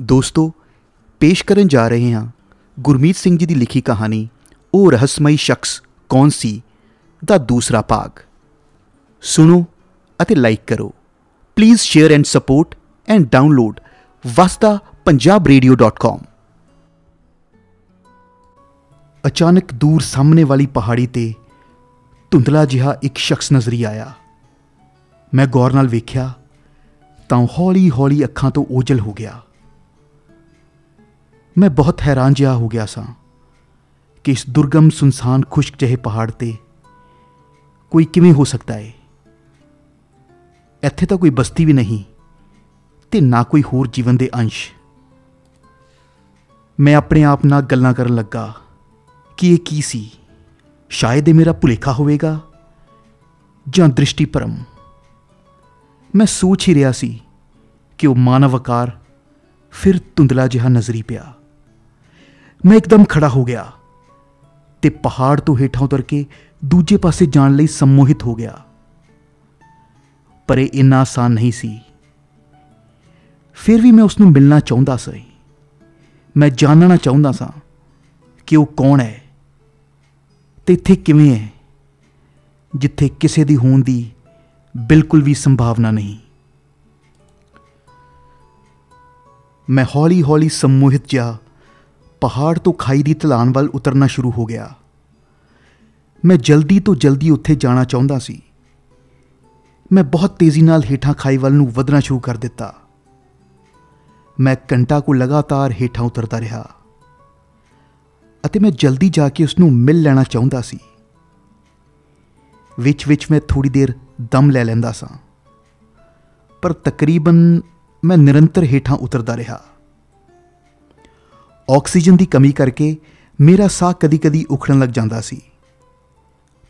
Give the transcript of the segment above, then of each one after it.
ਦੋਸਤੋ, ਪੇਸ਼ ਕਰਨ ਜਾ ਰਹੇ ਹਾਂ ਗੁਰਮੀਤ ਸਿੰਘ ਜੀ ਦੀ ਲਿਖੀ ਕਹਾਣੀ, ਉਹ ਰਹੱਸਮਈ ਸ਼ਖਸ ਕੌਣ ਸੀ, ਦਾ ਦੂਸਰਾ ਭਾਗ। ਸੁਣੋ ਅਤੇ ਲਾਈਕ ਕਰੋ। Please share and support and download ਵਸਦਾ punjabradio.com ਅਚਾਨਕ ਦੂਰ ਸਾਹਮਣੇ ਵਾਲੀ ਪਹਾੜੀ ਤੇ ਧੁੰਦਲਾ ਜਿਹਾ ਇੱਕ ਸ਼ਖਸ ਨਜ਼ਰੀ ਆਇਆ। ਮੈਂ ਗੌਰ ਨਾਲ ਵੇਖਿਆ ਤਾਂ ਹੌਲੀ-ਹੌਲੀ ਅੱਖਾਂ ਤੋਂ ਓਝਲ ਹੋ ਗਿਆ। ਮੈਂ ਬਹੁਤ ਹੈਰਾਨ ਜਿਹਾ ਹੋ ਗਿਆ ਸਾਂ ਕਿ ਇਸ ਦੁਰਗਮ ਸੁਨਸਾਨ ਖੁਸ਼ਕ ਜਿਹੇ ਪਹਾੜ ਤੇ ਕੋਈ ਕਿਵੇਂ ਹੋ ਸਕਦਾ ਹੈ ਇੱਥੇ ਤਾਂ ਕੋਈ ਬਸਤੀ ਵੀ ਨਹੀਂ ਤੇ ਨਾ ਕੋਈ ਹੋਰ ਜੀਵਨ ਦੇ ਅੰਸ਼। ਮੈਂ ਆਪਣੇ ਆਪ ਨਾਲ ਗੱਲਾਂ ਕਰਨ ਲੱਗਾ ਕਿ ਇਹ ਕੀ ਸੀ? ਸ਼ਾਇਦ ਇਹ ਮੇਰਾ ਭੁਲੇਖਾ ਹੋਵੇਗਾ ਜਾਂ ਦ੍ਰਿਸ਼ਟੀ ਭਰਮ? ਮੈਂ ਸੋਚ ਹੀ ਰਿਹਾ ਸੀ ਕਿ ਉਹ ਮਾਨਵ ਆਕਾਰ ਫਿਰ ਧੁੰਦਲਾ ਜਿਹਾ ਨਜ਼ਰੀ ਪਿਆ। ਮੈਂ ਇੱਕਦਮ ਖੜਾ ਹੋ ਗਿਆ ਤੇ ਪਹਾੜ ਤੋਂ ਹੇਠਾਂ ਉਤਰ ਕੇ ਦੂਜੇ ਪਾਸੇ ਜਾਣ ਲਈ ਸੰਮੋਹਿਤ ਹੋ ਗਿਆ। ਪਰ ਇਹ ਇੰਨਾ ਆਸਾਨ ਨਹੀਂ ਸੀ। ਫਿਰ ਵੀ ਮੈਂ ਉਸ ਨੂੰ ਮਿਲਣਾ ਚਾਹੁੰਦਾ ਸੀ। ਮੈਂ ਜਾਣਨਾ ਚਾਹੁੰਦਾ ਸਾਂ ਕਿ ਉਹ ਕੌਣ ਹੈ ਤੇ ਇੱਥੇ ਕਿਵੇਂ ਹੈ, ਜਿੱਥੇ ਕਿਸੇ ਦੀ ਹੋਣ ਦੀ ਬਿਲਕੁਲ ਵੀ ਸੰਭਾਵਨਾ ਨਹੀਂ। ਮੈਂ ਹੌਲੀ-ਹੌਲੀ ਸੰਮੋਹਿਤ ਜਿਹਾ ਪਹਾੜ ਤੋਂ ਖਾਈ ਦੀ ਢਲਾਨ ਵੱਲ ਉਤਰਨਾ ਸ਼ੁਰੂ ਹੋ ਗਿਆ। ਮੈਂ ਜਲਦੀ ਤੋਂ ਜਲਦੀ ਉੱਥੇ ਜਾਣਾ ਚਾਹੁੰਦਾ ਸੀ। ਮੈਂ ਬਹੁਤ ਤੇਜ਼ੀ ਨਾਲ ਹੇਠਾਂ ਖਾਈ ਵੱਲ ਨੂੰ ਵਧਣਾ ਸ਼ੁਰੂ ਕਰ ਦਿੱਤਾ। ਮੈਂ ਘੰਟਾ ਕੋ ਲਗਾਤਾਰ ਹੇਠਾਂ ਉਤਰਦਾ ਰਿਹਾ। ਅਤੇ ਮੈਂ ਜਲਦੀ ਜਾ ਕੇ ਉਸ ਨੂੰ ਮਿਲ ਲੈਣਾ ਚਾਹੁੰਦਾ ਸੀ। ਵਿੱਚ-ਵਿੱਚ ਮੈਂ ਥੋੜੀ ਦੇਰ ਦਮ ਲੈ ਲੈਂਦਾ ਸਾਂ। ਪਰ ਤਕਰੀਬਨ ਮੈਂ ਨਿਰੰਤਰ ਹੇਠਾਂ ਉਤਰਦਾ ਰਿਹਾ। ਆਕਸੀਜਨ ਦੀ ਕਮੀ ਕਰਕੇ ਮੇਰਾ ਸਾਹ ਕਦੀ-ਕਦੀ ਉਖੜਨ ਲੱਗ ਜਾਂਦਾ ਸੀ।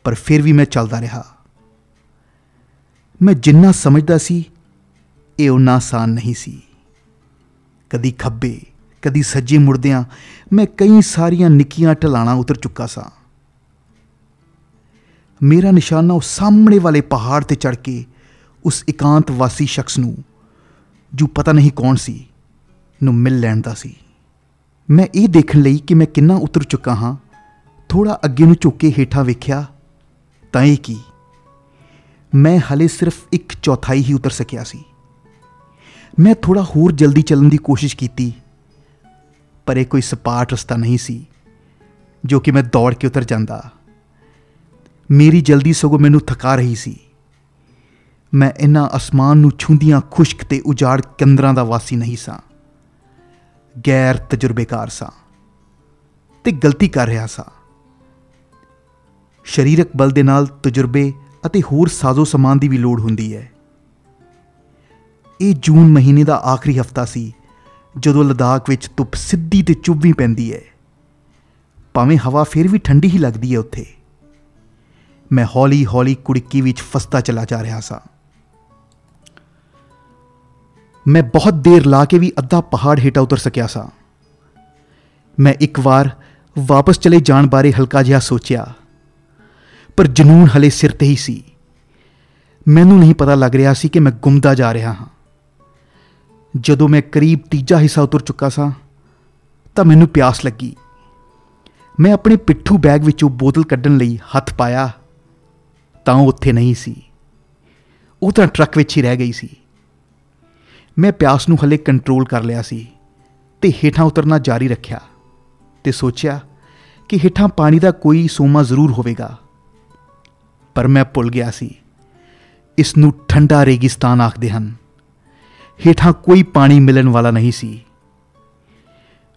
ਪਰ ਫਿਰ ਵੀ ਮੈਂ ਚੱਲਦਾ ਰਿਹਾ। ਮੈਂ ਜਿੰਨਾ ਸਮਝਦਾ ਸੀ, ਇਹ ਉਨਾ ਆਸਾਨ ਨਹੀਂ ਸੀ। ਕਦੀ ਖੱਬੇ, ਕਦੀ ਸੱਜੇ ਮੁੜਦਿਆਂ ਮੈਂ ਕਈ ਸਾਰੀਆਂ ਨਿੱਕੀਆਂ ਢਲਾਣਾ ਉਤਰ ਚੁੱਕਾ ਸਾਂ। ਮੇਰਾ ਨਿਸ਼ਾਨਾ ਉਹ ਸਾਹਮਣੇ ਵਾਲੇ ਪਹਾੜ ਤੇ ਚੜ ਕੇ ਉਸ ਇਕਾਂਤ ਵਾਸੀ ਸ਼ਖਸ ਨੂੰ, ਜੋ ਪਤਾ ਨਹੀਂ ਕੌਣ ਸੀ, ਨੂੰ ਮਿਲ ਲੈਣ ਦਾ ਸੀ। ਮੈਂ ਇਹ ਦੇਖਣ ਲਈ ਕਿ ਮੈਂ ਕਿੰਨਾ ਉਤਰ ਚੁੱਕਾ ਹਾਂ। ਥੋੜਾ ਅੱਗੇ ਨੂੰ ਝੁੱਕ ਕੇ ਹੇਠਾਂ ਵੇਖਿਆ, ਤਾਂ ਇਹ ਕੀ? ਮੈਂ ਹਲੇ ਸਿਰਫ ਇੱਕ ਚੌਥਾਈ ਹੀ ਉਤਰ ਸਕਿਆ ਸੀ। ਮੈਂ ਥੋੜਾ ਹੋਰ ਜਲਦੀ ਚੱਲਣ ਦੀ ਕੋਸ਼ਿਸ਼ ਕੀਤੀ, ਪਰ ਇਹ ਕੋਈ ਸਪਾਟ ਰਸਤਾ ਨਹੀਂ ਸੀ, ਜੋ ਕਿ ਮੈਂ ਦੌੜ ਕੇ ਉਤਰ ਜਾਂਦਾ। ਮੇਰੀ ਜਲਦੀ ਸਗੋਂ ਮੈਨੂੰ ਥਕਾ ਰਹੀ ਸੀ। ਮੈਂ ਇਹਨਾਂ ਅਸਮਾਨ ਨੂੰ ਛੁੰਦੀਆਂ ਖੁਸ਼ਕ ਤੇ ਉਜਾੜ ਕੰਦਰਾਂ ਦਾ ਵਾਸੀ ਨਹੀਂ ਸਾਂ। ਗੈਰ ਤਜਰਬੇਕਾਰ ਸਾਂ ਤੇ ਗਲਤੀ ਕਰ ਰਿਹਾ ਸਾਂ। ਸਰੀਰਕ ਬਲ ਦੇ ਨਾਲ ਤਜਰਬੇ ਅਤੇ ਹੋਰ ਸਾਜ਼ੋ ਸਮਾਨ ਦੀ ਵੀ ਲੋੜ ਹੁੰਦੀ ਹੈ। ਇਹ ਜੂਨ ਮਹੀਨੇ ਦਾ ਆਖਰੀ ਹਫਤਾ ਸੀ, ਜਦੋਂ ਲਦਾਖ ਵਿੱਚ ਧੁੱਪ ਸਿੱਧੀ ਤੇ ਚੁੱਭੀ ਪੈਂਦੀ ਹੈ। ਭਾਵੇਂ ਹਵਾ ਫਿਰ ਵੀ ਠੰਡੀ ਹੀ ਲੱਗਦੀ ਹੈ ਉੱਥੇ। ਮੈਂ ਹੌਲੀ-ਹੌਲੀ ਕੁੜਕੀ ਵਿੱਚ ਫਸਦਾ ਚਲਾ ਜਾ ਰਿਹਾ ਸਾਂ। ਮੈਂ ਬਹੁਤ ਦੇਰ ਲਾ ਕੇ ਵੀ ਅੱਧਾ ਪਹਾੜ ਹੇਠਾਂ ਉਤਰ ਸਕਿਆ ਸਾਂ। ਮੈਂ ਇੱਕ ਵਾਰ ਵਾਪਸ ਚਲੇ ਜਾਣ ਬਾਰੇ ਹਲਕਾ ਜਿਹਾ ਸੋਚਿਆ, ਪਰ ਜਨੂਨ ਹਲੇ ਸਿਰ ਤੇ ਹੀ ਸੀ। ਮੈਨੂੰ ਨਹੀਂ ਪਤਾ ਲੱਗ ਰਿਹਾ ਸੀ ਕਿ ਮੈਂ ਗੁੰਮਦਾ ਜਾ ਰਿਹਾ ਹਾਂ। ਜਦੋਂ ਮੈਂ ਕਰੀਬ ਤੀਜਾ ਹਿੱਸਾ ਉਤਰ ਚੁੱਕਾ ਸਾਂ, ਤਾਂ ਮੈਨੂੰ ਪਿਆਸ ਲੱਗੀ। ਮੈਂ ਆਪਣੇ ਪਿੱਠੂ ਬੈਗ ਵਿੱਚੋਂ ਬੋਤਲ ਕੱਢਣ ਲਈ ਹੱਥ ਪਾਇਆ, ਤਾਂ ਉਹ ਉੱਥੇ ਨਹੀਂ ਸੀ। ਉਹ ਤਾਂ ਟਰੱਕ ਵਿੱਚ ਹੀ ਰਹਿ ਗਈ ਸੀ। ਮੈਂ ਪਿਆਸ ਨੂੰ ਹਲੇ ਕੰਟਰੋਲ ਕਰ ਲਿਆ ਸੀ ਤੇ ਹੇਠਾਂ ਉਤਰਨਾ ਜਾਰੀ ਰੱਖਿਆ ਤੇ ਸੋਚਿਆ ਕਿ ਹੇਠਾਂ ਪਾਣੀ ਦਾ ਕੋਈ ਸੋਮਾ ਜ਼ਰੂਰ ਹੋਵੇਗਾ। ਪਰ ਮੈਂ ਭੁੱਲ ਗਿਆ ਸੀ। ਇਸ ਨੂੰ ਠੰਡਾ ਰੇਗਿਸਤਾਨ ਆਖਦੇ ਹਨ। ਹੇਠਾਂ ਕੋਈ ਪਾਣੀ ਮਿਲਣ ਵਾਲਾ ਨਹੀਂ ਸੀ।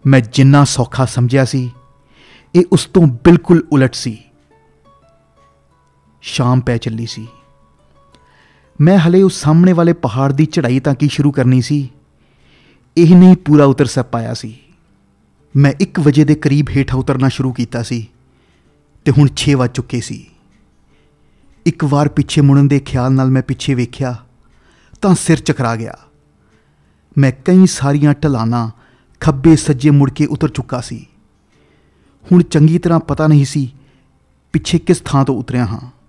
ਮੈਂ ਜਿੰਨਾ ਸੌਖਾ ਸਮਝਿਆ ਸੀ, ਇਹ ਉਸ ਤੋਂ ਬਿਲਕੁਲ ਉਲਟ ਸੀ। ਸ਼ਾਮ ਪੈ ਚੱਲੀ ਸੀ। ਮੈਂ ਹਲੇ ਉਸ ਸਾਹਮਣੇ ਵਾਲੇ ਪਹਾੜ ਦੀ ਚੜ੍ਹਾਈ ਤਾਂ ਕੀ ਸ਼ੁਰੂ ਕਰਨੀ ਸੀ? ਇਹ ਨਹੀਂ ਪੂਰਾ ਉਤਰ ਸਕ ਪਾਇਆ ਸੀ। ਮੈਂ 1 ਵਜੇ ਦੇ ਕਰੀਬ ਹੇਠਾਂ ਉਤਰਨਾ ਸ਼ੁਰੂ ਕੀਤਾ ਸੀ ਤੇ ਹੁਣ 6 ਵੱਜ ਚੁੱਕੇ ਸੀ। ਇੱਕ ਵਾਰ ਪਿੱਛੇ ਮੁੜਨ ਦੇ ਖਿਆਲ ਨਾਲ ਮੈਂ ਪਿੱਛੇ ਵੇਖਿਆ ਤਾਂ ਸਿਰ ਚਕਰਾ ਗਿਆ। ਮੈਂ ਕਈ ਸਾਰੀਆਂ ਢਲਾਨਾਂ ਖੱਬੇ ਸੱਜੇ ਮੁੜ ਕੇ ਉਤਰ ਚੁੱਕਾ ਸੀ। ਹੁਣ ਚੰਗੀ ਤਰ੍ਹਾਂ ਪਤਾ ਨਹੀਂ ਸੀ ਪਿੱਛੇ ਕਿਸ ਥਾਂ ਤੋਂ ਉਤਰਿਆ ਹਾਂ।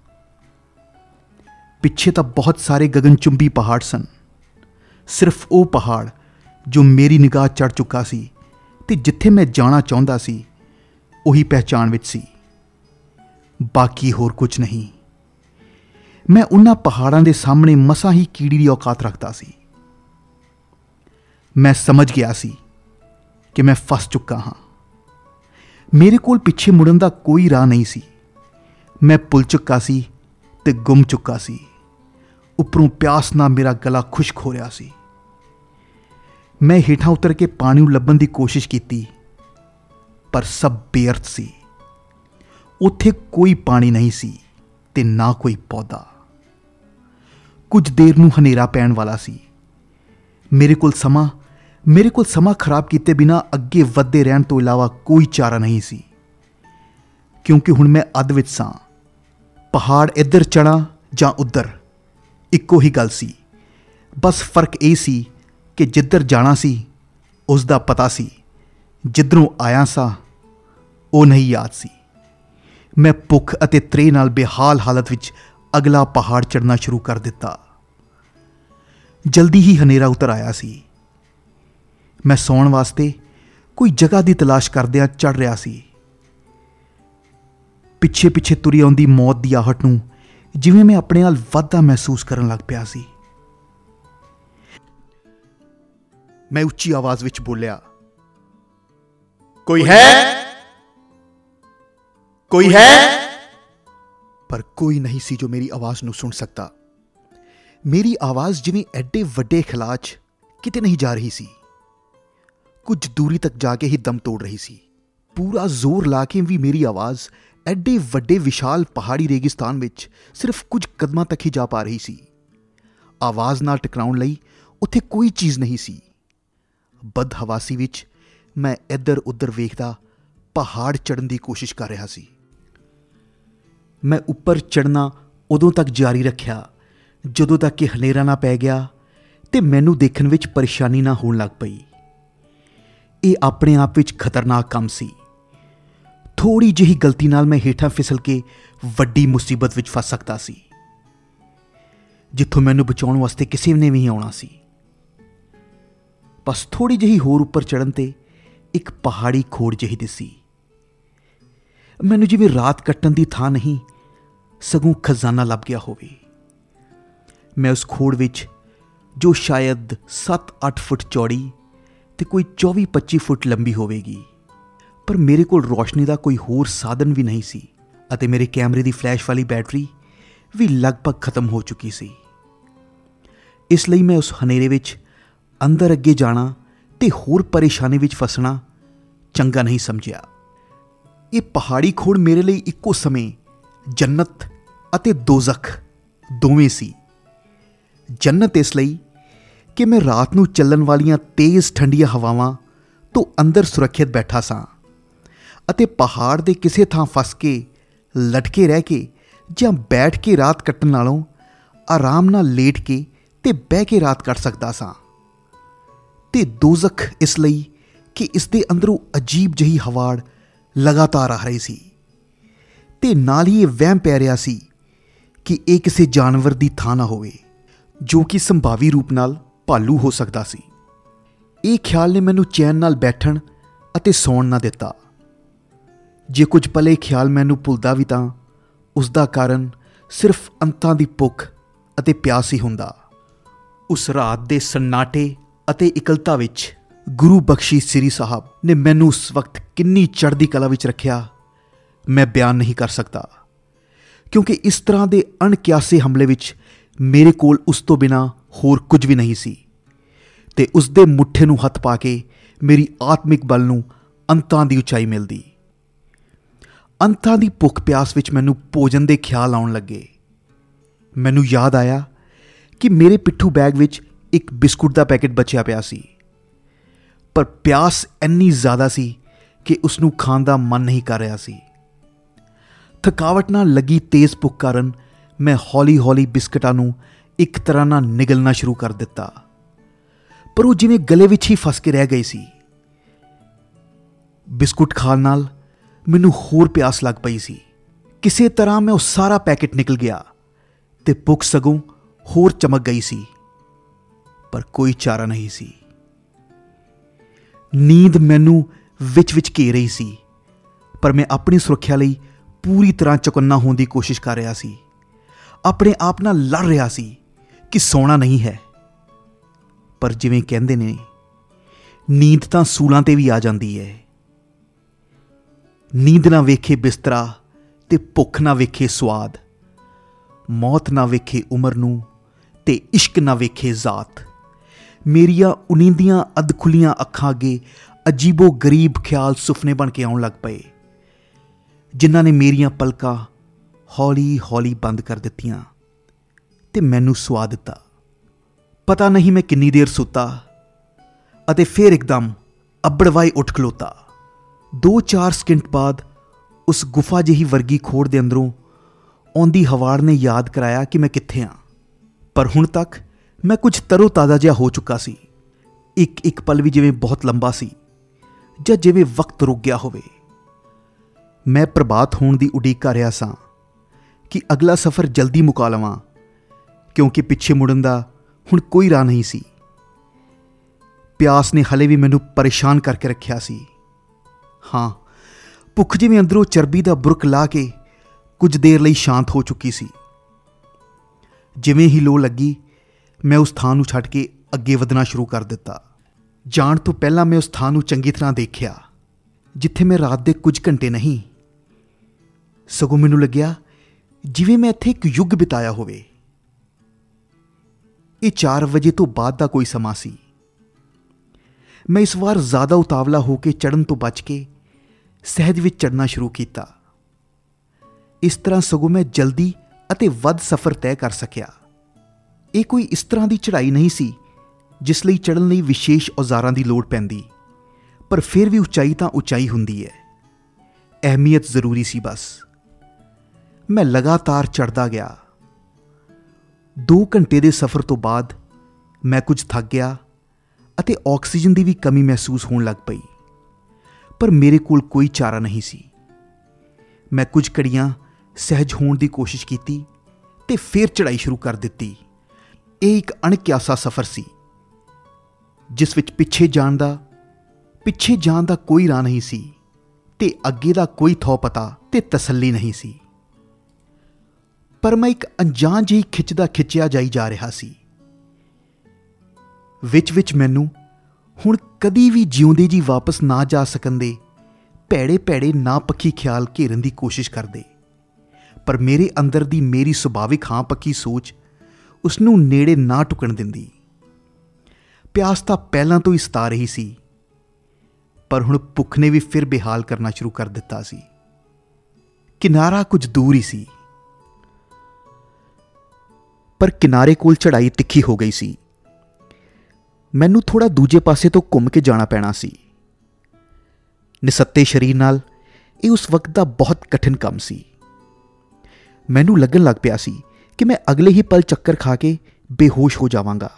ਪਿੱਛੇ ਤਾਂ ਬਹੁਤ ਸਾਰੇ ਗਗਨਚੁੰਬੀ ਪਹਾੜ ਸਨ। ਸਿਰਫ ਉਹ ਪਹਾੜ ਜੋ ਮੇਰੀ ਨਿਗਾਹ ਚੜ ਚੁੱਕਾ ਸੀ ਤੇ ਜਿੱਥੇ ਮੈਂ ਜਾਣਾ ਚਾਹੁੰਦਾ ਸੀ, ਉਹੀ ਪਹਿਚਾਣ ਵਿੱਚ ਸੀ। ਬਾਕੀ ਹੋਰ ਕੁਝ ਨਹੀਂ। ਮੈਂ ਉਹਨਾਂ ਪਹਾੜਾਂ ਦੇ ਸਾਹਮਣੇ ਮਸਾਂ ਹੀ ਕੀੜੀ ਦੀ ਔਕਾਤ ਰੱਖਦਾ ਸੀ। ਮੈਂ ਸਮਝ ਗਿਆ ਸੀ ਕਿ ਮੈਂ ਫਸ ਚੁੱਕਾ ਹਾਂ। ਮੇਰੇ ਕੋਲ ਪਿੱਛੇ ਮੁੜਨ ਦਾ ਕੋਈ ਰਾਹ ਨਹੀਂ ਸੀ। ਮੈਂ ਪੁੱਲ ਚੁੱਕਾ ਸੀ ਤੇ ਗੁੰਮ ਚੁੱਕਾ ਸੀ। ਉੱਪਰੋਂ ਪਿਆਸ ਨਾਲ ਮੇਰਾ ਗਲਾ ਖੁਸ਼ਕ ਹੋ ਰਿਹਾ ਸੀ। ਮੈਂ ਹੇਠਾਂ ਉਤਰ ਕੇ ਪਾਣੀ ਨੂੰ ਲੱਭਣ ਦੀ ਕੋਸ਼ਿਸ਼ ਕੀਤੀ, ਪਰ ਸਭ ਬੇਅਰਥ ਸੀ। ਉੱਥੇ ਕੋਈ ਪਾਣੀ ਨਹੀਂ ਸੀ ਤੇ ਨਾ ਕੋਈ ਪੌਦਾ। ਕੁਝ ਦੇਰ ਨੂੰ ਹਨੇਰਾ ਪੈਣ ਵਾਲਾ ਸੀ। ਮੇਰੇ ਕੋਲ ਸਮਾਂ, ਮੇਰੇ ਕੋਲ ਸਮਾਂ ਖਰਾਬ ਕੀਤੇ ਬਿਨਾ ਅੱਗੇ ਵੱਧਦੇ ਰਹਿਣ ਤੋਂ ਇਲਾਵਾ ਕੋਈ ਚਾਰਾ ਨਹੀਂ ਸੀ। ਕਿਉਂਕਿ ਹੁਣ ਮੈਂ ਅੱਧ ਵਿੱਚ ਸਾਂ। ਪਹਾੜ ਇੱਧਰ ਚੜਾ ਜਾਂ ਉੱਧਰ। ਇੱਕੋ ਹੀ ਗੱਲ ਸੀ। ਬਸ ਫ਼ਰਕ ਇਹ ਸੀ ਕਿ ਜਿੱਧਰ ਜਾਣਾ ਸੀ ਉਸ ਦਾ ਪਤਾ ਸੀ। ਜਿੱਧਰੋਂ ਆਇਆ ਸਾਂ, ਉਹ ਨਹੀਂ ਯਾਦ ਸੀ। ਮੈਂ ਭੁੱਖ ਅਤੇ ਤ੍ਰੇ ਨਾਲ ਬੇਹਾਲ ਹਾਲਤ ਵਿੱਚ ਅਗਲਾ ਪਹਾੜ ਚੜਨਾ ਸ਼ੁਰੂ ਕਰ ਦਿੱਤਾ। ਜਲਦੀ ਹੀ ਹਨੇਰਾ ਉਤਰ ਆਇਆ ਸੀ। ਮੈਂ ਸੌਣ ਵਾਸਤੇ ਕੋਈ ਜਗ੍ਹਾ ਦੀ ਤਲਾਸ਼ ਕਰਦਿਆਂ ਚੜ ਰਿਹਾ ਸੀ। ਪਿੱਛੇ ਪਿੱਛੇ ਤੁਰੀ ਆਉਂਦੀ ਮੌਤ ਦੀ ਆਹਟ ਨੂੰ ਜਿਵੇਂ ਮੈਂ ਆਪਣੇ ਨਾਲ ਵਾਧਾ ਮਹਿਸੂਸ ਕਰਨ ਲੱਗ ਪਿਆ ਸੀ। ਮੈਂ ਉੱਚੀ ਆਵਾਜ਼ ਵਿੱਚ ਬੋਲਿਆ, ਕੋਈ ਹੈ? ਕੋਈ ਹੈ? ਪਰ ਕੋਈ ਨਹੀਂ ਸੀ ਜੋ ਮੇਰੀ ਆਵਾਜ਼ ਨੂੰ ਸੁਣ ਸਕਦਾ। ਮੇਰੀ ਆਵਾਜ਼ ਜਿਵੇਂ ਐਡੇ ਵੱਡੇ ਖਿਲਾਚ ਕਿਤੇ ਨਹੀਂ ਜਾ ਰਹੀ ਸੀ। ਕੁਝ ਦੂਰੀ ਤੱਕ ਜਾ ਕੇ ਹੀ ਦਮ ਤੋੜ ਰਹੀ ਸੀ। ਪੂਰਾ ਜ਼ੋਰ ਲਾ ਕੇ ਵੀ ਮੇਰੀ ਆਵਾਜ਼ ਐਡੇ ਵੱਡੇ ਵਿਸ਼ਾਲ ਪਹਾੜੀ ਰੇਗਿਸਤਾਨ ਵਿੱਚ ਸਿਰਫ ਕੁਝ ਕਦਮਾਂ ਤੱਕ ਹੀ ਜਾ ਪਾ ਰਹੀ ਸੀ। ਆਵਾਜ਼ ਨਾਲ ਟਕਰਾਉਣ ਲਈ ਉੱਥੇ ਕੋਈ ਚੀਜ਼ ਨਹੀਂ ਸੀ। ਬਦ ਹਵਾਸੀ ਵਿੱਚ ਮੈਂ ਇੱਧਰ ਉੱਧਰ ਵੇਖਦਾ ਪਹਾੜ ਚੜਨ ਦੀ ਕੋਸ਼ਿਸ਼ ਕਰ ਰਿਹਾ ਸੀ। ਮੈਂ ਉੱਪਰ ਚੜਨਾ ਉਦੋਂ ਤੱਕ ਜਾਰੀ ਰੱਖਿਆ, ਜਦੋਂ ਤੱਕ ਕਿ ਹਨੇਰਾ ਨਾ ਪੈ ਗਿਆ ਤੇ ਮੈਨੂੰ ਦੇਖਣ ਵਿੱਚ ਪਰੇਸ਼ਾਨੀ ਨਾ ਹੋਣ ਲੱਗ ਪਈ। ਇਹ ਆਪਣੇ ਆਪ ਵਿੱਚ ਖਤਰਨਾਕ ਕੰਮ ਸੀ। ਥੋੜੀ ਜਿਹੀ ਗਲਤੀ ਨਾਲ ਮੈਂ ਹੇਠਾਂ ਫਿਸਲ ਕੇ ਵੱਡੀ ਮੁਸੀਬਤ ਵਿੱਚ ਫਸ ਸਕਦਾ ਸੀ। ਜਿੱਥੋਂ ਮੈਨੂੰ ਬਚਾਉਣ ਵਾਸਤੇ ਕਿਸੇ ਨੇ ਵੀ ਆਉਣਾ ਸੀ। ਬਸ ਥੋੜੀ ਜਿਹੀ ਹੋਰ ਉੱਪਰ ਚੜਨ ਤੇ ਇੱਕ ਪਹਾੜੀ ਖੋੜ ਜਿਹੀ ਦਿਸੀ। ਮੈਨੂੰ ਜਿਵੇਂ ਰਾਤ ਕੱਟਣ ਦੀ ਥਾਂ ਨਹੀਂ, ਸਗੋਂ ਖਜ਼ਾਨਾ ਲੱਭ ਗਿਆ ਹੋਵੇ। ਮੈਂ ਉਸ ਖੋੜ ਵਿੱਚ, ਜੋ ਸ਼ਾਇਦ 7-8 ਫੁੱਟ ਚੌੜੀ ਤੇ ਕੋਈ 24-25 ਫੁੱਟ ਲੰਬੀ ਹੋਵੇਗੀ। ਪਰ ਮੇਰੇ ਕੋਲ ਰੋਸ਼ਨੀ ਦਾ ਕੋਈ ਹੋਰ ਸਾਧਨ ਵੀ ਨਹੀਂ ਸੀ ਅਤੇ ਮੇਰੇ ਕੈਮਰੇ ਦੀ ਫਲੈਸ਼ ਵਾਲੀ ਬੈਟਰੀ ਵੀ ਲਗਭਗ ਖਤਮ ਹੋ ਚੁੱਕੀ ਸੀ। ਇਸ ਲਈ ਮੈਂ ਉਸ ਹਨੇਰੇ ਵਿੱਚ ਅੰਦਰ ਅੱਗੇ ਜਾਣਾ ਤੇ ਹੋਰ ਪਰੇਸ਼ਾਨੀ ਵਿੱਚ ਫਸਣਾ ਚੰਗਾ ਨਹੀਂ ਸਮਝਿਆ। ਇਹ ਪਹਾੜੀ ਖੋੜ ਮੇਰੇ ਲਈ ਇੱਕੋ ਸਮੇਂ ਜੰਨਤ ਅਤੇ ਦੋਜ਼ਖ ਦੋਵੇਂ ਸੀ। ਜੰਨਤ ਇਸ ਲਈ ਕਿ ਮੈਂ ਰਾਤ ਨੂੰ ਚੱਲਣ ਵਾਲੀਆਂ ਤੇਜ਼ ਠੰਡੀਆਂ ਹਵਾਵਾਂ ਤੋਂ ਅੰਦਰ ਸੁਰੱਖਿਅਤ ਬੈਠਾ ਸਾਂ। ਅਤੇ ਪਹਾੜ ਦੇ ਕਿਸੇ ਥਾਂ ਫਸ ਕੇ, ਲਟਕੇ ਰਹਿ ਕੇ ਜਾਂ ਬੈਠ ਕੇ ਰਾਤ ਕੱਟਣ ਨਾਲੋਂ ਆਰਾਮ ਨਾਲ ਲੇਟ ਕੇ ਤੇ ਬਹਿ ਕੇ ਰਾਤ ਕੱਟ ਸਕਦਾ ਸਾਂ। ਤੇ ਦੋਜ਼ਖ ਇਸ ਲਈ ਕਿ ਇਸ ਦੇ ਅੰਦਰੋਂ ਅਜੀਬ ਜਹੀ ਹਵਾੜ ਲਗਾਤਾਰ ਆ ਰਹੀ ਸੀ। ਤੇ ਨਾਲ ਹੀ ਇਹ ਵਹਿਮ ਪੈ ਰਿਹਾ ਸੀ ਕਿ ਇਹ ਕਿਸੇ ਜਾਨਵਰ ਦੀ ਥਾਂ ਨਾ ਹੋਵੇ, ਜੋ ਕਿ ਸੰਭਾਵੀ ਰੂਪ ਨਾਲ ਭਾਲੂ ਹੋ ਸਕਦਾ ਸੀ। ਇਹ ਖਿਆਲ ਨੇ ਮੈਨੂੰ ਚੈਨ ਨਾਲ ਬੈਠਣ ਅਤੇ ਸੌਣ ਨਾ ਦਿੱਤਾ। ਜੇ ਕੁਝ ਪਲੇ ਖਿਆਲ ਮੈਨੂੰ ਭੁੱਲਦਾ ਵੀ ਤਾਂ, ਉਸ ਦਾ ਕਾਰਨ ਸਿਰਫ ਅੰਤਾਂ ਦੀ ਭੁੱਖ ਅਤੇ ਪਿਆਸ ਹੀ ਹੁੰਦਾ। ਉਸ ਰਾਤ ਦੇ ਸੰਨਾਟੇ ਅਤੇ ਇਕਲਤਾ ਵਿੱਚ ਗੁਰੂ ਬਖਸ਼ੀ ਸ੍ਰੀ ਸਾਹਿਬ ਨੇ ਮੈਨੂੰ ਉਸ ਵਕਤ ਕਿੰਨੀ ਚੜ੍ਹਦੀ ਕਲਾ ਵਿੱਚ ਰੱਖਿਆ, ਮੈਂ ਬਿਆਨ ਨਹੀਂ ਕਰ ਸਕਦਾ। ਕਿਉਂਕਿ ਇਸ ਤਰ੍ਹਾਂ ਦੇ ਅਣਕਿਆਸੇ ਹਮਲੇ ਵਿੱਚ ਮੇਰੇ ਕੋਲ ਉਸ ਤੋਂ ਬਿਨਾ ਹੋਰ ਕੁਝ ਵੀ ਨਹੀਂ ਸੀ ਤੇ ਉਸ ਦੇ ਮੁੱਠੇ ਨੂੰ ਹੱਥ ਪਾ ਕੇ ਮੇਰੀ ਆਤਮਿਕ ਬਲ ਨੂੰ ਅੰਤਾਂ ਦੀ ਉਚਾਈ ਮਿਲਦੀ। ਅੰਤਾਂ ਦੀ ਭੁੱਖ ਪਿਆਸ ਵਿੱਚ ਮੈਨੂੰ ਭੋਜਨ ਦੇ ਖਿਆਲ ਆਉਣ ਲੱਗੇ। ਮੈਨੂੰ ਯਾਦ ਆਇਆ ਕਿ ਮੇਰੇ ਪਿੱਠੂ ਬੈਗ ਵਿੱਚ ਇੱਕ ਬਿਸਕੁਟ ਦਾ ਪੈਕੇਟ ਬਚਿਆ ਪਿਆ ਸੀ। ਪਰ ਪਿਆਸ ਇੰਨੀ ਜ਼ਿਆਦਾ ਸੀ ਕਿ ਉਸ ਨੂੰ ਖਾਣ ਦਾ ਮਨ ਨਹੀਂ ਕਰ ਰਿਹਾ ਸੀ। ਥਕਾਵਟ ਨਾਲ ਲੱਗੀ ਤੇਜ਼ ਭੁੱਖ ਕਾਰਨ ਮੈਂ ਹੌਲੀ-ਹੌਲੀ ਬਿਸਕਟਾਂ ਨੂੰ ਇੱਕ ਤਰ੍ਹਾਂ ਨਾਲ ਨਿਗਲਣਾ ਸ਼ੁਰੂ ਕਰ ਦਿੱਤਾ। ਪਰ ਉਹ ਜਿਵੇਂ ਗਲੇ ਵਿੱਚ ਹੀ ਫਸ ਕੇ ਰਹਿ ਗਈ ਸੀ। ਬਿਸਕੁਟ ਖਾਣ ਨਾਲ ਮੈਨੂੰ ਹੋਰ ਪਿਆਸ ਲੱਗ ਪਈ ਸੀ। ਕਿਸੇ ਤਰ੍ਹਾਂ ਮੈਂ ਉਹ ਸਾਰਾ ਪੈਕੇਟ ਨਿਕਲ ਗਿਆ ਤੇ ਭੁੱਖ ਸਗੋਂ ਹੋਰ ਚਮਕ ਗਈ ਸੀ। ਪਰ ਕੋਈ ਚਾਰਾ ਨਹੀਂ ਸੀ। ਨੀਂਦ ਮੈਨੂੰ ਵਿੱਚ-ਵਿੱਚ ਘੇਰ ਰਹੀ ਸੀ, ਪਰ ਮੈਂ ਆਪਣੀ ਸੁਰੱਖਿਆ ਲਈ ਪੂਰੀ ਤਰ੍ਹਾਂ ਚੁਕੰਨਾ ਹੋਣ ਦੀ ਕੋਸ਼ਿਸ਼ ਕਰ ਰਿਹਾ ਸੀ। ਆਪਣੇ ਆਪ ਨਾਲ ਲੜ ਰਿਹਾ ਸੀ ਕਿ ਸੌਣਾ ਨਹੀਂ ਹੈ। ਪਰ ਜਿਵੇਂ ਕਹਿੰਦੇ ਨੇ, ਨੀਂਦ ਤਾਂ ਸੂਲਾਂ ਤੇ ਵੀ ਆ ਜਾਂਦੀ ਹੈ। ਨੀਂਦ ਨਾ ਵੇਖੇ ਬਿਸਤਰਾ ਤੇ ਭੁੱਖ ਨਾ ਵੇਖੇ ਸਵਾਦ। ਮੌਤ ਨਾ ਵੇਖੇ ਉਮਰ ਨੂੰ ਤੇ ਇਸ਼ਕ ਨਾ ਵੇਖੇ ਜ਼ਾਤ। ਮੇਰੀਆਂ ਉਨੀਂਦੀਆਂ ਅਧਖੁੱਲੀਆਂ ਅੱਖਾਂ ਅੱਗੇ ਅਜੀਬੋ ਗਰੀਬ ਖਿਆਲ ਸੁਪਨੇ ਬਣ ਕੇ ਆਉਣ ਲੱਗ ਪਏ, ਜਿਨ੍ਹਾਂ ਨੇ ਮੇਰੀਆਂ ਪਲਕਾਂ ਹੌਲੀ-ਹੌਲੀ ਬੰਦ ਕਰ ਦਿੱਤੀਆਂ ਤੇ ਮੈਨੂੰ ਸੁਆ ਦਿੱਤਾ। ਪਤਾ ਨਹੀਂ ਮੈਂ ਕਿੰਨੀ ਦੇਰ ਸੁੱਤਾ ਅਤੇ ਫਿਰ ਇੱਕਦਮ ਅੱਬੜਵਾਈ ਉੱਠ ਖਲੋਤਾ। 2-4 ਸਕਿੰਟ ਬਾਅਦ ਉਸ ਗੁਫਾ ਜਿਹੀ ਵਰਗੀ ਖੋੜ ਦੇ ਅੰਦਰੋਂ ਆਉਂਦੀ ਹਵਾੜ ਨੇ ਯਾਦ ਕਰਾਇਆ ਕਿ ਮੈਂ ਕਿੱਥੇ ਹਾਂ ਪਰ ਹੁਣ ਤੱਕ ਮੈਂ ਕੁਝ ਤਰੋ ਤਾਜ਼ਾ ਜਿਹਾ ਹੋ ਚੁੱਕਾ ਸੀ। ਇੱਕ ਇੱਕ ਪਲ ਵੀ ਜਿਵੇਂ ਬਹੁਤ ਲੰਬਾ ਸੀ ਜਾਂ ਜਿਵੇਂ ਵਕਤ ਰੁਕ ਗਿਆ ਹੋਵੇ। ਮੈਂ ਪ੍ਰਭਾਤ ਹੋਣ ਦੀ ਉਡੀਕ ਕਰ ਰਿਹਾ ਸਾਂ ਕਿ ਅਗਲਾ ਸਫ਼ਰ ਜਲਦੀ ਮੁਕਾ ਲਵਾਂ, ਕਿਉਂਕਿ ਪਿੱਛੇ ਮੁੜਨ ਦਾ ਹੁਣ ਕੋਈ ਰਾਹ ਨਹੀਂ ਸੀ। ਪਿਆਸ ਨੇ ਹਲੇ ਵੀ ਮੈਨੂੰ ਪਰੇਸ਼ਾਨ ਕਰਕੇ ਰੱਖਿਆ ਸੀ। ਹਾਂ, ਭੁੱਖ ਜਿਵੇਂ ਅੰਦਰੋਂ ਚਰਬੀ ਦਾ ਬੁਰਕ ਲਾ ਕੇ ਕੁਝ ਦੇਰ ਲਈ ਸ਼ਾਂਤ ਹੋ ਚੁੱਕੀ ਸੀ। ਜਿਵੇਂ ਹੀ ਲੋ ਲੱਗੀ, ਮੈਂ ਉਸ ਥਾਂ ਨੂੰ ਛੱਡ ਕੇ ਅੱਗੇ ਵਧਣਾ ਸ਼ੁਰੂ ਕਰ ਦਿੱਤਾ। ਜਾਣ ਤੋਂ ਪਹਿਲਾਂ ਮੈਂ ਉਸ ਥਾਂ ਨੂੰ ਚੰਗੀ ਤਰ੍ਹਾਂ ਦੇਖਿਆ, ਜਿੱਥੇ ਮੈਂ ਰਾਤ ਦੇ ਕੁਝ ਘੰਟੇ ਨਹੀਂ। ਸਗੋਂ ਮੈਨੂੰ ਲੱਗਿਆ, ਜਿਵੇਂ ਮੈਂ ਇੱਥੇ ਇੱਕ ਯੁੱਗ ਬਿਤਾਇਆ ਹੋਵੇ। ਇਹ 4 ਵਜੇ ਤੋਂ ਬਾਅਦ ਦਾ ਕੋਈ ਸਮਾਂ ਸੀ। ਮੈਂ ਇਸ ਵਾਰ ਜ਼ਿਆਦਾ ਉਤਾਵਲਾ ਹੋ ਕੇ ਚੜਨ ਤੋਂ ਬਚ ਕੇ ਸਹਿਜ ਵਿੱਚ ਚੜਨਾ ਸ਼ੁਰੂ ਕੀਤਾ। ਇਸ ਤਰ੍ਹਾਂ ਸਗੋਂ ਮੈਂ ਜਲਦੀ ਅਤੇ ਵੱਧ ਸਫ਼ਰ ਤੈਅ ਕਰ ਸਕਿਆ। ਇਹ ਕੋਈ ਇਸ ਤਰ੍ਹਾਂ ਦੀ ਚੜ੍ਹਾਈ ਨਹੀਂ ਸੀ, ਜਿਸ ਲਈ ਚੜਨ ਲਈ ਵਿਸ਼ੇਸ਼ ਔਜ਼ਾਰਾਂ ਦੀ ਲੋੜ ਪੈਂਦੀ, ਪਰ ਫਿਰ ਵੀ ਉਚਾਈ ਤਾਂ ਉਚਾਈ ਹੁੰਦੀ ਹੈ। ਅਹਿਮੀਅਤ ਜ਼ਰੂਰੀ ਸੀ ਬਸ। ਮੈਂ ਲਗਾਤਾਰ ਚੜਦਾ ਗਿਆ। 2 ਘੰਟੇ ਦੇ ਸਫ਼ਰ ਤੋਂ ਬਾਅਦ ਮੈਂ ਕੁਝ ਥੱਕ ਗਿਆ ਅਤੇ ਆਕਸੀਜਨ ਦੀ ਵੀ ਕਮੀ ਮਹਿਸੂਸ ਹੋਣ ਲੱਗ ਪਈ। ਪਰ ਮੇਰੇ ਕੋਲ ਕੋਈ ਚਾਰਾ ਨਹੀਂ ਸੀ। ਮੈਂ ਕੁਝ ਘੜੀਆਂ ਸਹਿਜ ਹੋਣ ਦੀ ਕੋਸ਼ਿਸ਼ ਕੀਤੀ ਤੇ ਫਿਰ ਚੜਾਈ ਸ਼ੁਰੂ ਕਰ ਦਿੱਤੀ। ਇਹ ਇੱਕ ਅਣਕਿਆਸਾ ਸਫ਼ਰ ਸੀ, ਜਿਸ ਵਿੱਚ ਪਿੱਛੇ ਜਾਣ ਦਾ, ਪਿੱਛੇ ਜਾਣ ਦਾ ਕੋਈ ਰਾਹ ਨਹੀਂ ਸੀ ਤੇ ਅੱਗੇ ਦਾ ਕੋਈ ਥੋ ਪਤਾ ਤੇ ਤਸੱਲੀ ਨਹੀਂ ਸੀ। ਪਰ ਮੈਂ ਇੱਕ ਅਣਜਾਣ ਜਿਹੀ ਖਿੱਚ ਦਾ ਖਿੱਚਿਆ ਜਾਈ ਜਾ ਰਿਹਾ ਸੀ, ਵਿੱਚ ਵਿੱਚ ਮੈਨੂੰ ਹੁਣ ਕਦੀ ਵੀ ਜਿਉਂਦੇ ਜੀ ਵਾਪਸ ਨਾ ਜਾ ਸਕਣ ਦੇ। ਭੈੜੇ ਭੈੜੇ ਨਾ ਪੱਕੀ ਖਿਆਲ ਘੇਰਨ ਦੀ ਕੋਸ਼ਿਸ਼ ਕਰਦੇ। ਪਰ ਮੇਰੇ ਅੰਦਰ ਦੀ ਮੇਰੀ ਸੁਭਾਵਿਕ ਹਾਂ ਪੱਕੀ ਸੋਚ ਉਸ ਨੂੰ ਨੇੜੇ ਨਾ ਟੁਕਣ ਦਿੰਦੀ। ਪਿਆਸ ਤਾਂ ਪਹਿਲਾਂ ਤੋਂ ਹੀ ਸਤਾ ਰਹੀ ਸੀ। ਪਰ ਹੁਣ ਭੁੱਖ ਨੇ ਵੀ ਫਿਰ ਬੇਹਾਲ ਕਰਨਾ ਸ਼ੁਰੂ ਕਰ ਦਿੱਤਾ ਸੀ। ਕਿਨਾਰਾ ਕੁਝ ਦੂਰ ਹੀ ਸੀ। ਪਰ ਕਿਨਾਰੇ ਕੋਲ ਚੜਾਈ ਤਿੱਖੀ ਹੋ ਗਈ ਸੀ। ਮੈਨੂੰ ਥੋੜਾ ਦੂਜੇ ਪਾਸੇ ਤੋਂ ਘੁੰਮ ਕੇ ਜਾਣਾ ਪੈਣਾ ਸੀ। ਨਿਸੱਤੇ ਸ਼ਰੀਰ ਨਾਲ ਇਹ ਉਸ ਵਕਤ ਦਾ ਬਹੁਤ ਕਠਿਨ ਕੰਮ ਸੀ। ਮੈਨੂੰ ਲੱਗਣ ਲੱਗ ਪਿਆ ਸੀ ਕਿ ਮੈਂ ਅਗਲੇ ਹੀ ਪਲ ਚੱਕਰ ਖਾ ਕੇ ਬੇਹੋਸ਼ ਹੋ ਜਾਵਾਂਗਾ।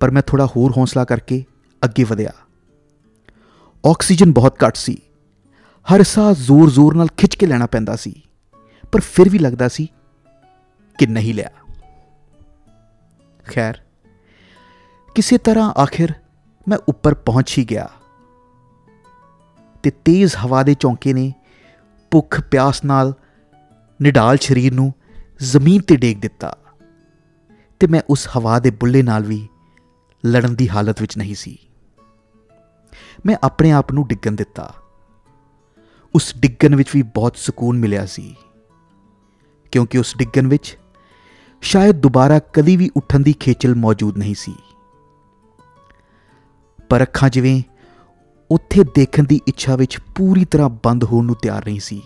ਪਰ ਮੈਂ ਥੋੜਾ ਹੋਰ ਹੌਸਲਾ ਕਰਕੇ ਅੱਗੇ ਵਧਿਆ। ਆਕਸੀਜਨ ਬਹੁਤ ਘੱਟ ਸੀ। ਹਰ ਸਾਹ ਜ਼ੋਰ-ਜ਼ੋਰ ਨਾਲ ਖਿੱਚ ਕੇ ਲੈਣਾ ਪੈਂਦਾ ਸੀ। ਪਰ ਫਿਰ ਵੀ ਲੱਗਦਾ ਸੀ ਕਿ ਨਹੀਂ ਲਿਆ। ਖੈਰ ਕਿਸੇ ਤਰ੍ਹਾਂ ਆਖਿਰ ਮੈਂ ਉੱਪਰ ਪਹੁੰਚ ਹੀ ਗਿਆ। ਤੇ ਤੇਜ਼ ਹਵਾ ਦੇ ਚੌਂਕੇ ਨੇ ਭੁੱਖ ਪਿਆਸ ਨਾਲ ਨਿਡਾਲ ਸਰੀਰ ਨੂੰ ਜ਼ਮੀਨ ਤੇ ਡੇਗ ਦਿੱਤਾ ਤੇ ਮੈਂ ਉਸ ਹਵਾ ਦੇ ਬੁੱਲੇ ਨਾਲ ਵੀ ਲੜਨ ਦੀ ਹਾਲਤ ਵਿੱਚ ਨਹੀਂ ਸੀ। ਮੈਂ ਆਪਣੇ ਆਪ ਨੂੰ ਡਿੱਗਣ ਦਿੱਤਾ। ਉਸ ਡਿੱਗਣ ਵਿੱਚ ਵੀ ਬਹੁਤ ਸਕੂਨ ਮਿਲਿਆ ਸੀ, ਕਿਉਂਕਿ ਉਸ ਡਿੱਗਣ ਵਿੱਚ ਸ਼ਾਇਦ ਦੁਬਾਰਾ ਕਦੀ ਵੀ ਉੱਠਣ ਦੀ ਖੇਚਲ ਮੌਜੂਦ ਨਹੀਂ ਸੀ। ਪਰ ਅੱਖਾਂ ਜਿਵੇਂ ਉੱਥੇ ਦੇਖਣ ਦੀ ਇੱਛਾ ਵਿੱਚ ਪੂਰੀ ਤਰ੍ਹਾਂ ਬੰਦ ਹੋਣ ਨੂੰ ਤਿਆਰ ਨਹੀਂ ਸੀ।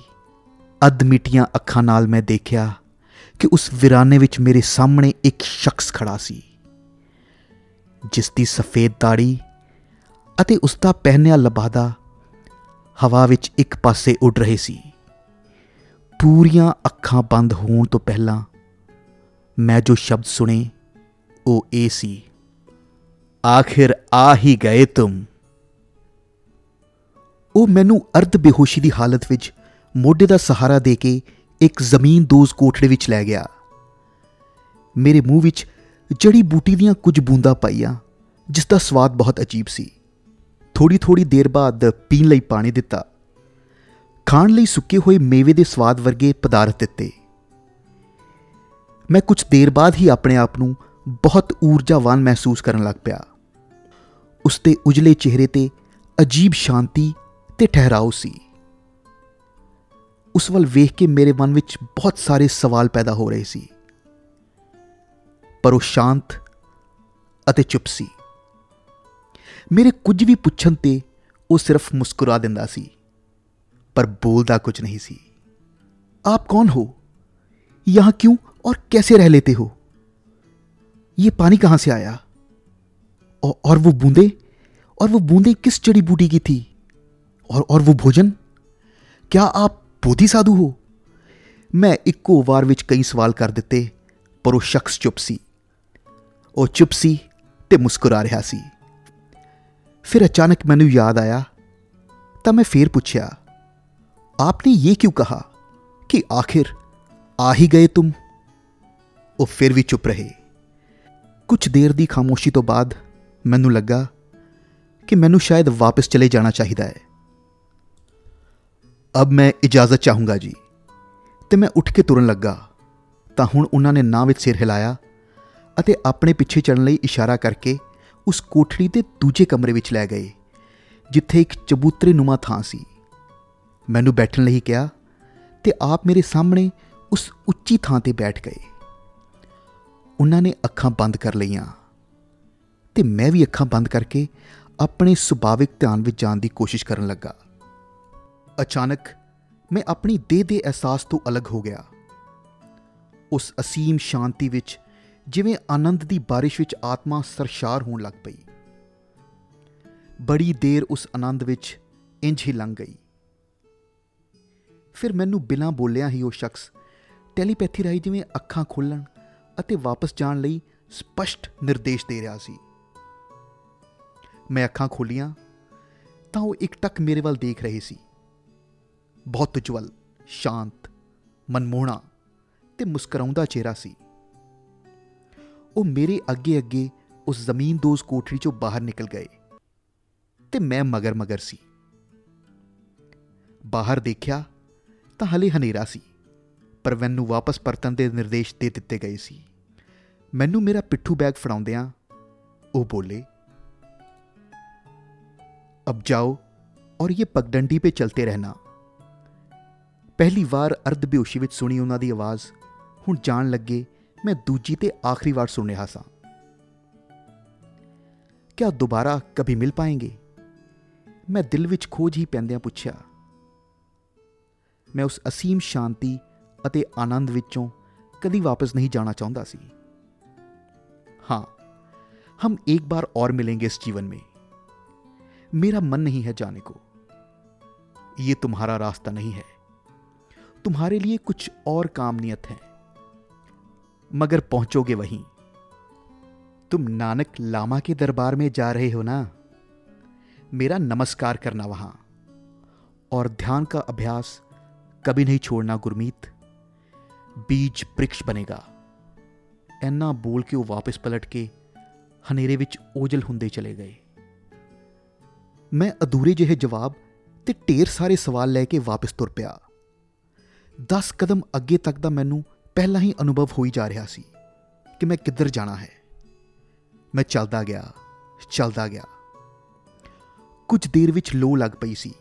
ਅੱਧ ਮਿਟੀਆਂ ਅੱਖਾਂ ਨਾਲ ਮੈਂ ਦੇਖਿਆ ਕਿ ਉਸ ਵਿਰਾਨੇ ਵਿੱਚ ਮੇਰੇ ਸਾਹਮਣੇ ਇੱਕ ਸ਼ਖਸ ਖੜਾ ਸੀ। ਜਿਸ ਦੀ ਸਫੇਦ ਦਾੜੀ ਅਤੇ ਉਸ ਦਾ ਪਹਿਨਿਆ ਲਬਾਦਾ ਹਵਾ ਵਿੱਚ ਇੱਕ ਪਾਸੇ ਉੱਡ ਰਹੇ ਸੀ। ਪੂਰੀਆਂ ਅੱਖਾਂ ਬੰਦ ਹੋਣ ਤੋਂ ਪਹਿਲਾਂ ਮੈਂ ਜੋ ਸ਼ਬਦ ਸੁਣੇ ਉਹ ਇਹ ਸੀ। ਆਖਿਰ ਆ ਹੀ ਗਏ ਤੁਮ। ਉਹ ਮੈਨੂੰ ਅਰਧ ਬੇਹੋਸ਼ੀ ਦੀ ਹਾਲਤ ਵਿੱਚ ਮੋਢੇ ਦਾ ਸਹਾਰਾ ਦੇ ਕੇ ਇੱਕ ਜ਼ਮੀਨ ਦੋਜ਼ ਕੋਠੜੇ ਵਿੱਚ ਲੈ ਗਿਆ। ਮੇਰੇ ਮੂੰਹ ਵਿੱਚ ਜੜੀ ਬੂਟੀ ਦੀਆਂ ਕੁਝ ਬੂੰਦਾਂ ਪਾਈਆਂ, ਜਿਸ ਦਾ ਸਵਾਦ ਬਹੁਤ ਅਜੀਬ ਸੀ। ਥੋੜੀ ਥੋੜੀ ਦੇਰ ਬਾਅਦ ਪੀਣ ਲਈ ਪਾਣੀ ਦਿੱਤਾ। ਖਾਣ ਲਈ ਸੁੱਕੇ ਹੋਏ ਮੇਵੇ ਦੇ ਸਵਾਦ ਵਰਗੇ ਪਦਾਰਥ ਦਿੱਤੇ। ਮੈਂ ਕੁਝ ਦੇਰ ਬਾਅਦ ਹੀ ਆਪਣੇ ਆਪ ਨੂੰ ਬਹੁਤ ਊਰਜਾਵਾਨ ਮਹਿਸੂਸ ਕਰਨ ਲੱਗ ਪਿਆ। ਉਸ ਦੇ ਉਜਲੇ ਚਿਹਰੇ ਤੇ ਅਜੀਬ ਸ਼ਾਂਤੀ ਤੇ ਠਹਿਰਾਓ ਸੀ ਉਸ ਵੱਲ ਵੇਖ ਕੇ ਮੇਰੇ ਮਨ ਵਿੱਚ ਬਹੁਤ ਸਾਰੇ ਸਵਾਲ ਪੈਦਾ ਹੋ ਰਹੇ ਸੀ ਪਰ ਉਹ ਸ਼ਾਂਤ ਅਤੇ ਚੁੱਪ ਸੀ ਮੇਰੇ ਕੁਝ ਵੀ ਪੁੱਛਣ ਤੇ ਉਹ ਸਿਰਫ ਮੁਸਕਰਾ ਦਿੰਦਾ ਸੀ पर बोलता कुछ नहीं सी आप कौन हो यहां क्यों और कैसे रह लेते हो ये पानी कहां से आया और, और वो बूंदे और वो बूंदे किस जड़ी बूटी की थी और और वो भोजन क्या आप बोधी साधु हो मैं इक्को वार विच कई सवाल कर दिते पर वो शख्स चुप सी ਉਹ ਚੁੱਪ ਸੀ ਤੇ ਮੁਸਕਰਾ ਰਿਹਾ ਸੀ ਫਿਰ ਅਚਾਨਕ ਮੈਨੂੰ ਯਾਦ ਆਇਆ ਤਾਂ ਮੈਂ ਫੇਰ ਪੁੱਛਿਆ आपने ये क्यों कहा कि आखिर आ ही गए तुम ਉਹ ਫਿਰ ਵੀ ਚੁੱਪ ਰਹੇ ਕੁਝ ਦੇਰ ਦੀ ਖਾਮੋਸ਼ੀ ਤੋਂ ਬਾਅਦ ਮੈਨੂੰ ਲੱਗਾ ਕਿ ਮੈਨੂੰ ਸ਼ਾਇਦ ਵਾਪਸ ਚਲੇ ਜਾਣਾ ਚਾਹੀਦਾ ਹੈ। ਅਬ ਮੈਂ ਇਜਾਜ਼ਤ ਚਾਹੂੰਗਾ ਜੀ। ਤੇ ਮੈਂ ਉੱਠ ਕੇ ਤੁਰਨ ਲੱਗਾ। ਤਾਂ ਹੁਣ ਉਹਨਾਂ ਨੇ ਨਾਂ ਵਿੱਚ ਸਿਰ ਹਿਲਾਇਆ ਅਤੇ ਆਪਣੇ ਪਿੱਛੇ ਚੱਲਣ ਲਈ ਇਸ਼ਾਰਾ ਕਰਕੇ ਉਸ ਕੋਠੜੀ ਦੇ ਦੂਜੇ ਕਮਰੇ ਵਿੱਚ ਲੈ ਗਏ, ਜਿੱਥੇ ਇੱਕ ਚਬੂਤਰੇ ਨੁਮਾ ਥਾਂ ਸੀ। ਮੈਨੂੰ ਬੈਠਣ ਲਈ ਕਿਹਾ ਤੇ ਆਪ ਮੇਰੇ ਸਾਹਮਣੇ ਉਸ ਉੱਚੀ ਥਾਂ ਤੇ ਬੈਠ ਗਏ। ਉਹਨਾਂ ਨੇ ਅੱਖਾਂ ਬੰਦ ਕਰ ਲਈਆਂ। ਤੇ ਮੈਂ ਵੀ ਅੱਖਾਂ ਬੰਦ ਕਰਕੇ ਆਪਣੇ ਸੁਭਾਵਿਕ ਧਿਆਨ ਵਿੱਚ ਜਾਣ ਦੀ ਕੋਸ਼ਿਸ਼ ਕਰਨ ਲੱਗਾ। ਅਚਾਨਕ ਮੈਂ ਆਪਣੀ ਦੇਹ ਦੇ ਅਹਿਸਾਸ ਤੋਂ ਅਲੱਗ ਹੋ ਗਿਆ। ਉਸ ਅਸੀਮ ਸ਼ਾਂਤੀ ਵਿੱਚ ਜਿਵੇਂ ਆਨੰਦ ਦੀ ਬਾਰਿਸ਼ ਵਿੱਚ ਆਤਮਾ ਸਰਸ਼ਾਰ ਹੋਣ ਲੱਗ ਪਈ। ਬੜੀ ਦੇਰ ਉਸ ਆਨੰਦ ਵਿੱਚ ਇੰਜ ਹੀ ਲੰਘ ਗਈ। ਫਿਰ ਮੈਨੂੰ ਬਿਨਾਂ ਬੋਲਿਆ ਹੀ ਉਹ ਸ਼ਖਸ ਟੈਲੀਪੈਥੀ ਰਾਹੀਂ ਜਿਵੇਂ ਅੱਖਾਂ ਖੋਲਣ ਅਤੇ ਵਾਪਸ ਜਾਣ ਲਈ ਸਪਸ਼ਟ ਨਿਰਦੇਸ਼ ਦੇ ਰਿਹਾ ਸੀ। ਮੈਂ ਅੱਖਾਂ ਖੋਲੀਆਂ ਤਾਂ ਉਹ ਇੱਕ ਟੱਕ ਮੇਰੇ ਵੱਲ ਦੇਖ ਰਹੇ ਸੀ। ਬਹੁਤ ਉਜਵਲ ਸ਼ਾਂਤ, ਮਨਮੋਹਣਾ ਤੇ ਮੁਸਕਰਾਉਂਦਾ ਚਿਹਰਾ ਸੀ। ਉਹ ਮੇਰੇ ਅੱਗੇ ਅੱਗੇ ਉਸ ਜ਼ਮੀਨ ਦੋਜ਼ ਕੋਠੜੀ ਚੋਂ ਬਾਹਰ ਨਿਕਲ ਗਏ ਤੇ ਮੈਂ ਮਗਰ ਮਗਰ ਸੀ। ਬਾਹਰ ਦੇਖਿਆ ਤਾਂ ਹਲੇ ਹਨੇਰਾ ਸੀ, ਪਰ ਮੈਨੂੰ ਵਾਪਸ ਪਰਤਣ ਦੇ ਨਿਰਦੇਸ਼ ਦੇ ਦਿੱਤੇ ਗਏ ਸੀ। ਮੈਨੂੰ ਮੇਰਾ ਪਿੱਠੂ ਬੈਗ ਫੜਾਉਂਦਿਆਂ ਉਹ ਬੋਲੇ अब जाओ ਔਰ ਇਹ ਪਗਡੰਡੀ 'ਤੇ ਚਲਤੇ ਰਹਿਣਾ ਪਹਿਲੀ ਵਾਰ ਅਰਧ ਬੇਹੋਸ਼ੀ ਵਿੱਚ ਸੁਣੀ ਉਹਨਾਂ ਦੀ ਆਵਾਜ਼ ਹੁਣ ਜਾਣ ਲੱਗੇ ਮੈਂ ਦੂਜੀ ਤੇ ਆਖਰੀ ਵਾਰ ਸੁਣ ਰਿਹਾ ਸਾਂ ਕਿਆ ਦੁਬਾਰਾ ਕभी ਮਿਲ ਪਾਏਗੇ ਮੈਂ ਦਿਲ ਵਿੱਚ ਖੋਜ ਹੀ ਪੈਂਦਿਆਂ ਪੁੱਛਿਆ ਮੈਂ ਉਸ ਅਸੀਮ ਸ਼ਾਂਤੀ ਅਤੇ ਆਨੰਦ ਵਿੱਚੋਂ ਕਦੀ ਵਾਪਸ ਨਹੀਂ ਜਾਣਾ ਚਾਹੁੰਦਾ ਸੀ ਹਾਂ ਹਮ ਇੱਕ ਵਾਰ ਔਰ ਮਿਲेंगे ਇਸ ਜੀਵਨ ਮੇਂ मेरा मन नहीं है जाने को ये तुम्हारा रास्ता नहीं है तुम्हारे लिए कुछ और काम नियत है मगर पहुंचोगे वहीं तुम नानक लामा के दरबार में जा रहे हो ना मेरा नमस्कार करना वहां और ध्यान का अभ्यास कभी नहीं छोड़ना गुरमीत बीज वृक्ष बनेगा ਐਨਾ ਬੋਲ ਕੇ ਉਹ ਵਾਪਸ ਪਲਟ ਕੇ ਹਨੇਰੇ ਵਿੱਚ ਓਜਲ ਹੁੰਦੇ ਚਲੇ ਗਏ ਮੈਂ ਅਧੂਰੇ ਜਿਹੇ ਜਵਾਬ ਤੇ ਢੇਰ ਸਾਰੇ ਸਵਾਲ ਲੈ ਕੇ ਵਾਪਸ ਤੁਰ ਪਿਆ। 10 ਕਦਮ ਅੱਗੇ ਤੱਕ ਦਾ ਮੈਨੂੰ ਪਹਿਲਾਂ ਹੀ ਅਨੁਭਵ ਹੋਈ ਜਾ ਰਿਹਾ ਸੀ ਕਿ ਮੈਂ ਕਿੱਧਰ ਜਾਣਾ ਹੈ। ਮੈਂ ਚੱਲਦਾ ਗਿਆ ਚੱਲਦਾ ਗਿਆ। ਕੁਝ ਦੇਰ ਵਿੱਚ ਲੋ ਲੱਗ ਪਈ ਸੀ।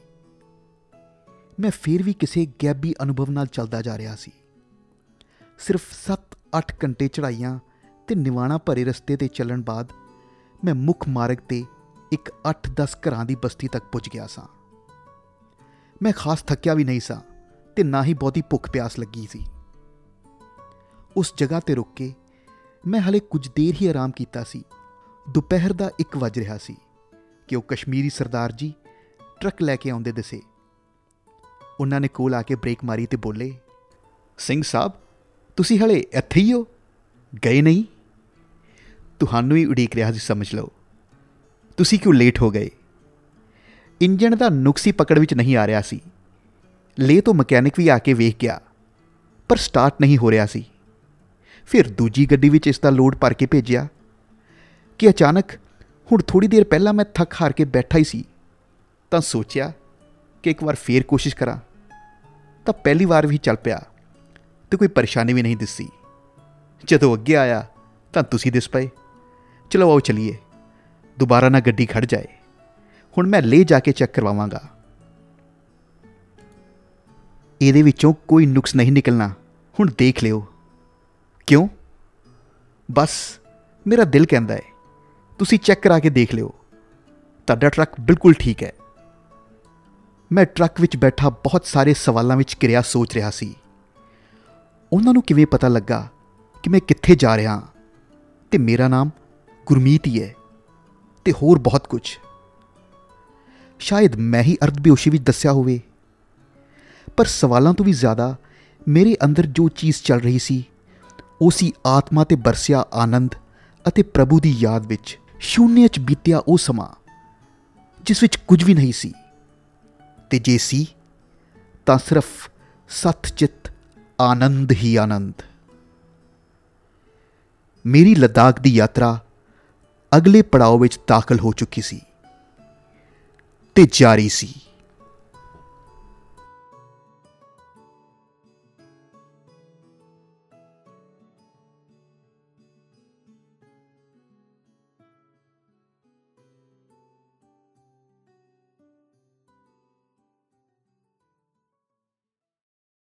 ਮੈਂ ਫੇਰ ਵੀ ਕਿਸੇ ਗੈਬੀ ਅਨੁਭਵ ਨਾਲ ਚੱਲਦਾ ਜਾ ਰਿਹਾ ਸੀ। ਸਿਰਫ 7-8 ਘੰਟੇ ਚੜਾਈਆਂ ਤੇ ਨਿਵਾਣਾ ਭਰੇ ਰਸਤੇ ਤੇ ਚੱਲਣ ਬਾਅਦ ਮੈਂ ਮੁੱਖ ਮਾਰਗ ਤੇ ਇੱਕ 8-10 ਘਰਾਂ ਦੀ ਬਸਤੀ ਤੱਕ ਪੁੱਜ ਗਿਆ ਸਾਂ। ਮੈਂ ਖਾਸ ਥੱਕਿਆ ਵੀ ਨਹੀਂ ਸਾਂ ਤੇ ਨਾ ਹੀ ਬਹੁਤੀ ਭੁੱਖ ਪਿਆਸ ਲੱਗੀ ਸੀ। ਉਸ ਜਗ੍ਹਾ ਤੇ ਰੁਕ ਕੇ ਮੈਂ ਹਲੇ ਕੁਝ ਦੇਰ ਹੀ ਆਰਾਮ ਕੀਤਾ ਸੀ। ਦੁਪਹਿਰ ਦਾ 1 ਵਜ ਰਿਹਾ ਸੀ ਕਿ ਉਹ ਕਸ਼ਮੀਰੀ ਸਰਦਾਰ ਜੀ ਟਰੱਕ ਲੈ ਕੇ ਆਉਂਦੇ ਦਿਸੇ। ਉਹਨਾਂ ਨੇ ਕੋਲ ਆ ਕੇ ਬ੍ਰੇਕ ਮਾਰੀ ਤੇ ਬੋਲੇ, ਸਿੰਘ ਸਾਹਿਬ, ਤੁਸੀਂ ਹਲੇ ਇੱਥੇ ਹੀ ਹੋ? ਗਏ ਨਹੀਂ? ਤੁਹਾਨੂੰ ਹੀ ਉਡੀਕ ਰਿਹਾ ਸੀ, ਸਮਝ ਲਓ। ਤੁਸੀਂ ਕਿਉਂ ਲੇਟ ਹੋ ਗਏ? ਇੰਜਣ ਦਾ ਨੁਕਸੀ ਪਕੜ ਵਿੱਚ ਨਹੀਂ ਆ ਰਿਹਾ ਸੀ। ਲੇ ਤੋਂ ਮਕੈਨਿਕ ਵੀ ਆ ਕੇ ਵੇਖ ਗਿਆ, ਪਰ ਸਟਾਰਟ ਨਹੀਂ ਹੋ ਰਿਹਾ ਸੀ। ਫਿਰ ਦੂਜੀ ਗੱਡੀ ਵਿੱਚ ਇਸ ਦਾ ਲੋਡ ਭਰ ਕੇ ਭੇਜਿਆ, ਕਿ ਅਚਾਨਕ ਹੁਣ ਥੋੜੀ ਦੇਰ ਪਹਿਲਾਂ ਮੈਂ ਥੱਕ ਹਾਰ ਕੇ ਬੈਠਾ ਹੀ ਸੀ, ਤਾਂ ਸੋਚਿਆ ਕਿ ਇੱਕ ਵਾਰ ਫੇਰ ਕੋਸ਼ਿਸ਼ ਕਰਾਂ, ਤਾਂ ਪਹਿਲੀ ਵਾਰ ਵੀ ਚੱਲ ਪਿਆ, ਤੇ ਕੋਈ ਪਰੇਸ਼ਾਨੀ ਵੀ ਨਹੀਂ ਦਿਸੀ। ਜਦੋਂ ਅੱਗੇ ਆਇਆ ਤਾਂ ਤੁਸੀਂ ਦਿਸ ਪਏ। ਚਲੋ ਆਓ ਚਲੀਏ। ਦੁਬਾਰਾ ਨਾ ਗੱਡੀ ਖੜ ਜਾਏ। ਹੁਣ ਮੈਂ ਲੈ ਜਾ ਕੇ ਚੈੱਕ ਕਰਵਾਵਾਂਗਾ। ਇਹਦੇ ਵਿੱਚੋਂ ਕੋਈ ਨੁਕਸ ਨਹੀਂ ਨਿਕਲਣਾ। ਹੁਣ ਦੇਖ ਲਿਓ। ਕਿਉਂ? ਬਸ, ਮੇਰਾ ਦਿਲ ਕਹਿੰਦਾ ਹੈ। ਤੁਸੀਂ ਚੈੱਕ ਕਰਾ ਕੇ ਦੇਖ ਲਿਓ। ਤੁਹਾਡਾ ਟਰੱਕ ਬਿਲਕੁਲ ਠੀਕ ਹੈ। ਮੈਂ ਟਰੱਕ ਵਿੱਚ ਬੈਠਾ ਬਹੁਤ ਸਾਰੇ ਸਵਾਲਾਂ ਵਿੱਚ ਕਿਰਿਆ ਸੋਚ ਰਿਹਾ ਸੀ। ਉਹਨਾਂ ਨੂੰ ਕਿਵੇਂ ਪਤਾ ਲੱਗਾ ਕਿ ਮੈਂ ਕਿੱਥੇ ਜਾ ਰਿਹਾ ਹਾਂ? ਤੇ ਮੇਰਾ ਨਾਮ ਗੁਰਮੀਤ ਹੀ ਹੈ। ਤੇ ਹੋਰ ਬਹੁਤ ਕੁਝ। ਸ਼ਾਇਦ ਮੈਂ ਹੀ ਅਰਧਬੇਹੋਸ਼ੀ ਵਿੱਚ ਦੱਸਿਆ ਹੋਵੇ। ਪਰ ਸਵਾਲਾਂ ਤੋਂ ਵੀ ਜ਼ਿਆਦਾ ਮੇਰੇ ਅੰਦਰ ਜੋ ਚੀਜ਼ ਚੱਲ ਰਹੀ ਸੀ, ਉਹ ਸੀ ਆਤਮਾ ਤੇ ਬਰਸਿਆ ਆਨੰਦ ਅਤੇ ਪ੍ਰਭੂ ਦੀ ਯਾਦ ਵਿੱਚ ਸ਼ੂਨਿਆ 'ਚ ਬੀਤਿਆ ਉਹ ਸਮਾਂ, ਜਿਸ ਵਿੱਚ ਕੁਝ ਵੀ ਨਹੀਂ ਸੀ। ਤੇ ਜੇ ਸੀ, ਤਾਂ ਸਿਰਫ ਸਤ ਚਿਤ, ਆਨੰਦ ਹੀ ਆਨੰਦ। ਮੇਰੀ ਲਦਾਖ ਦੀ ਯਾਤਰਾ ਅਗਲੇ ਪੜਾਅ ਵਿੱਚ ਦਾਖਲ ਹੋ ਚੁੱਕੀ ਸੀ ਤੇ ਜਾਰੀ ਸੀ।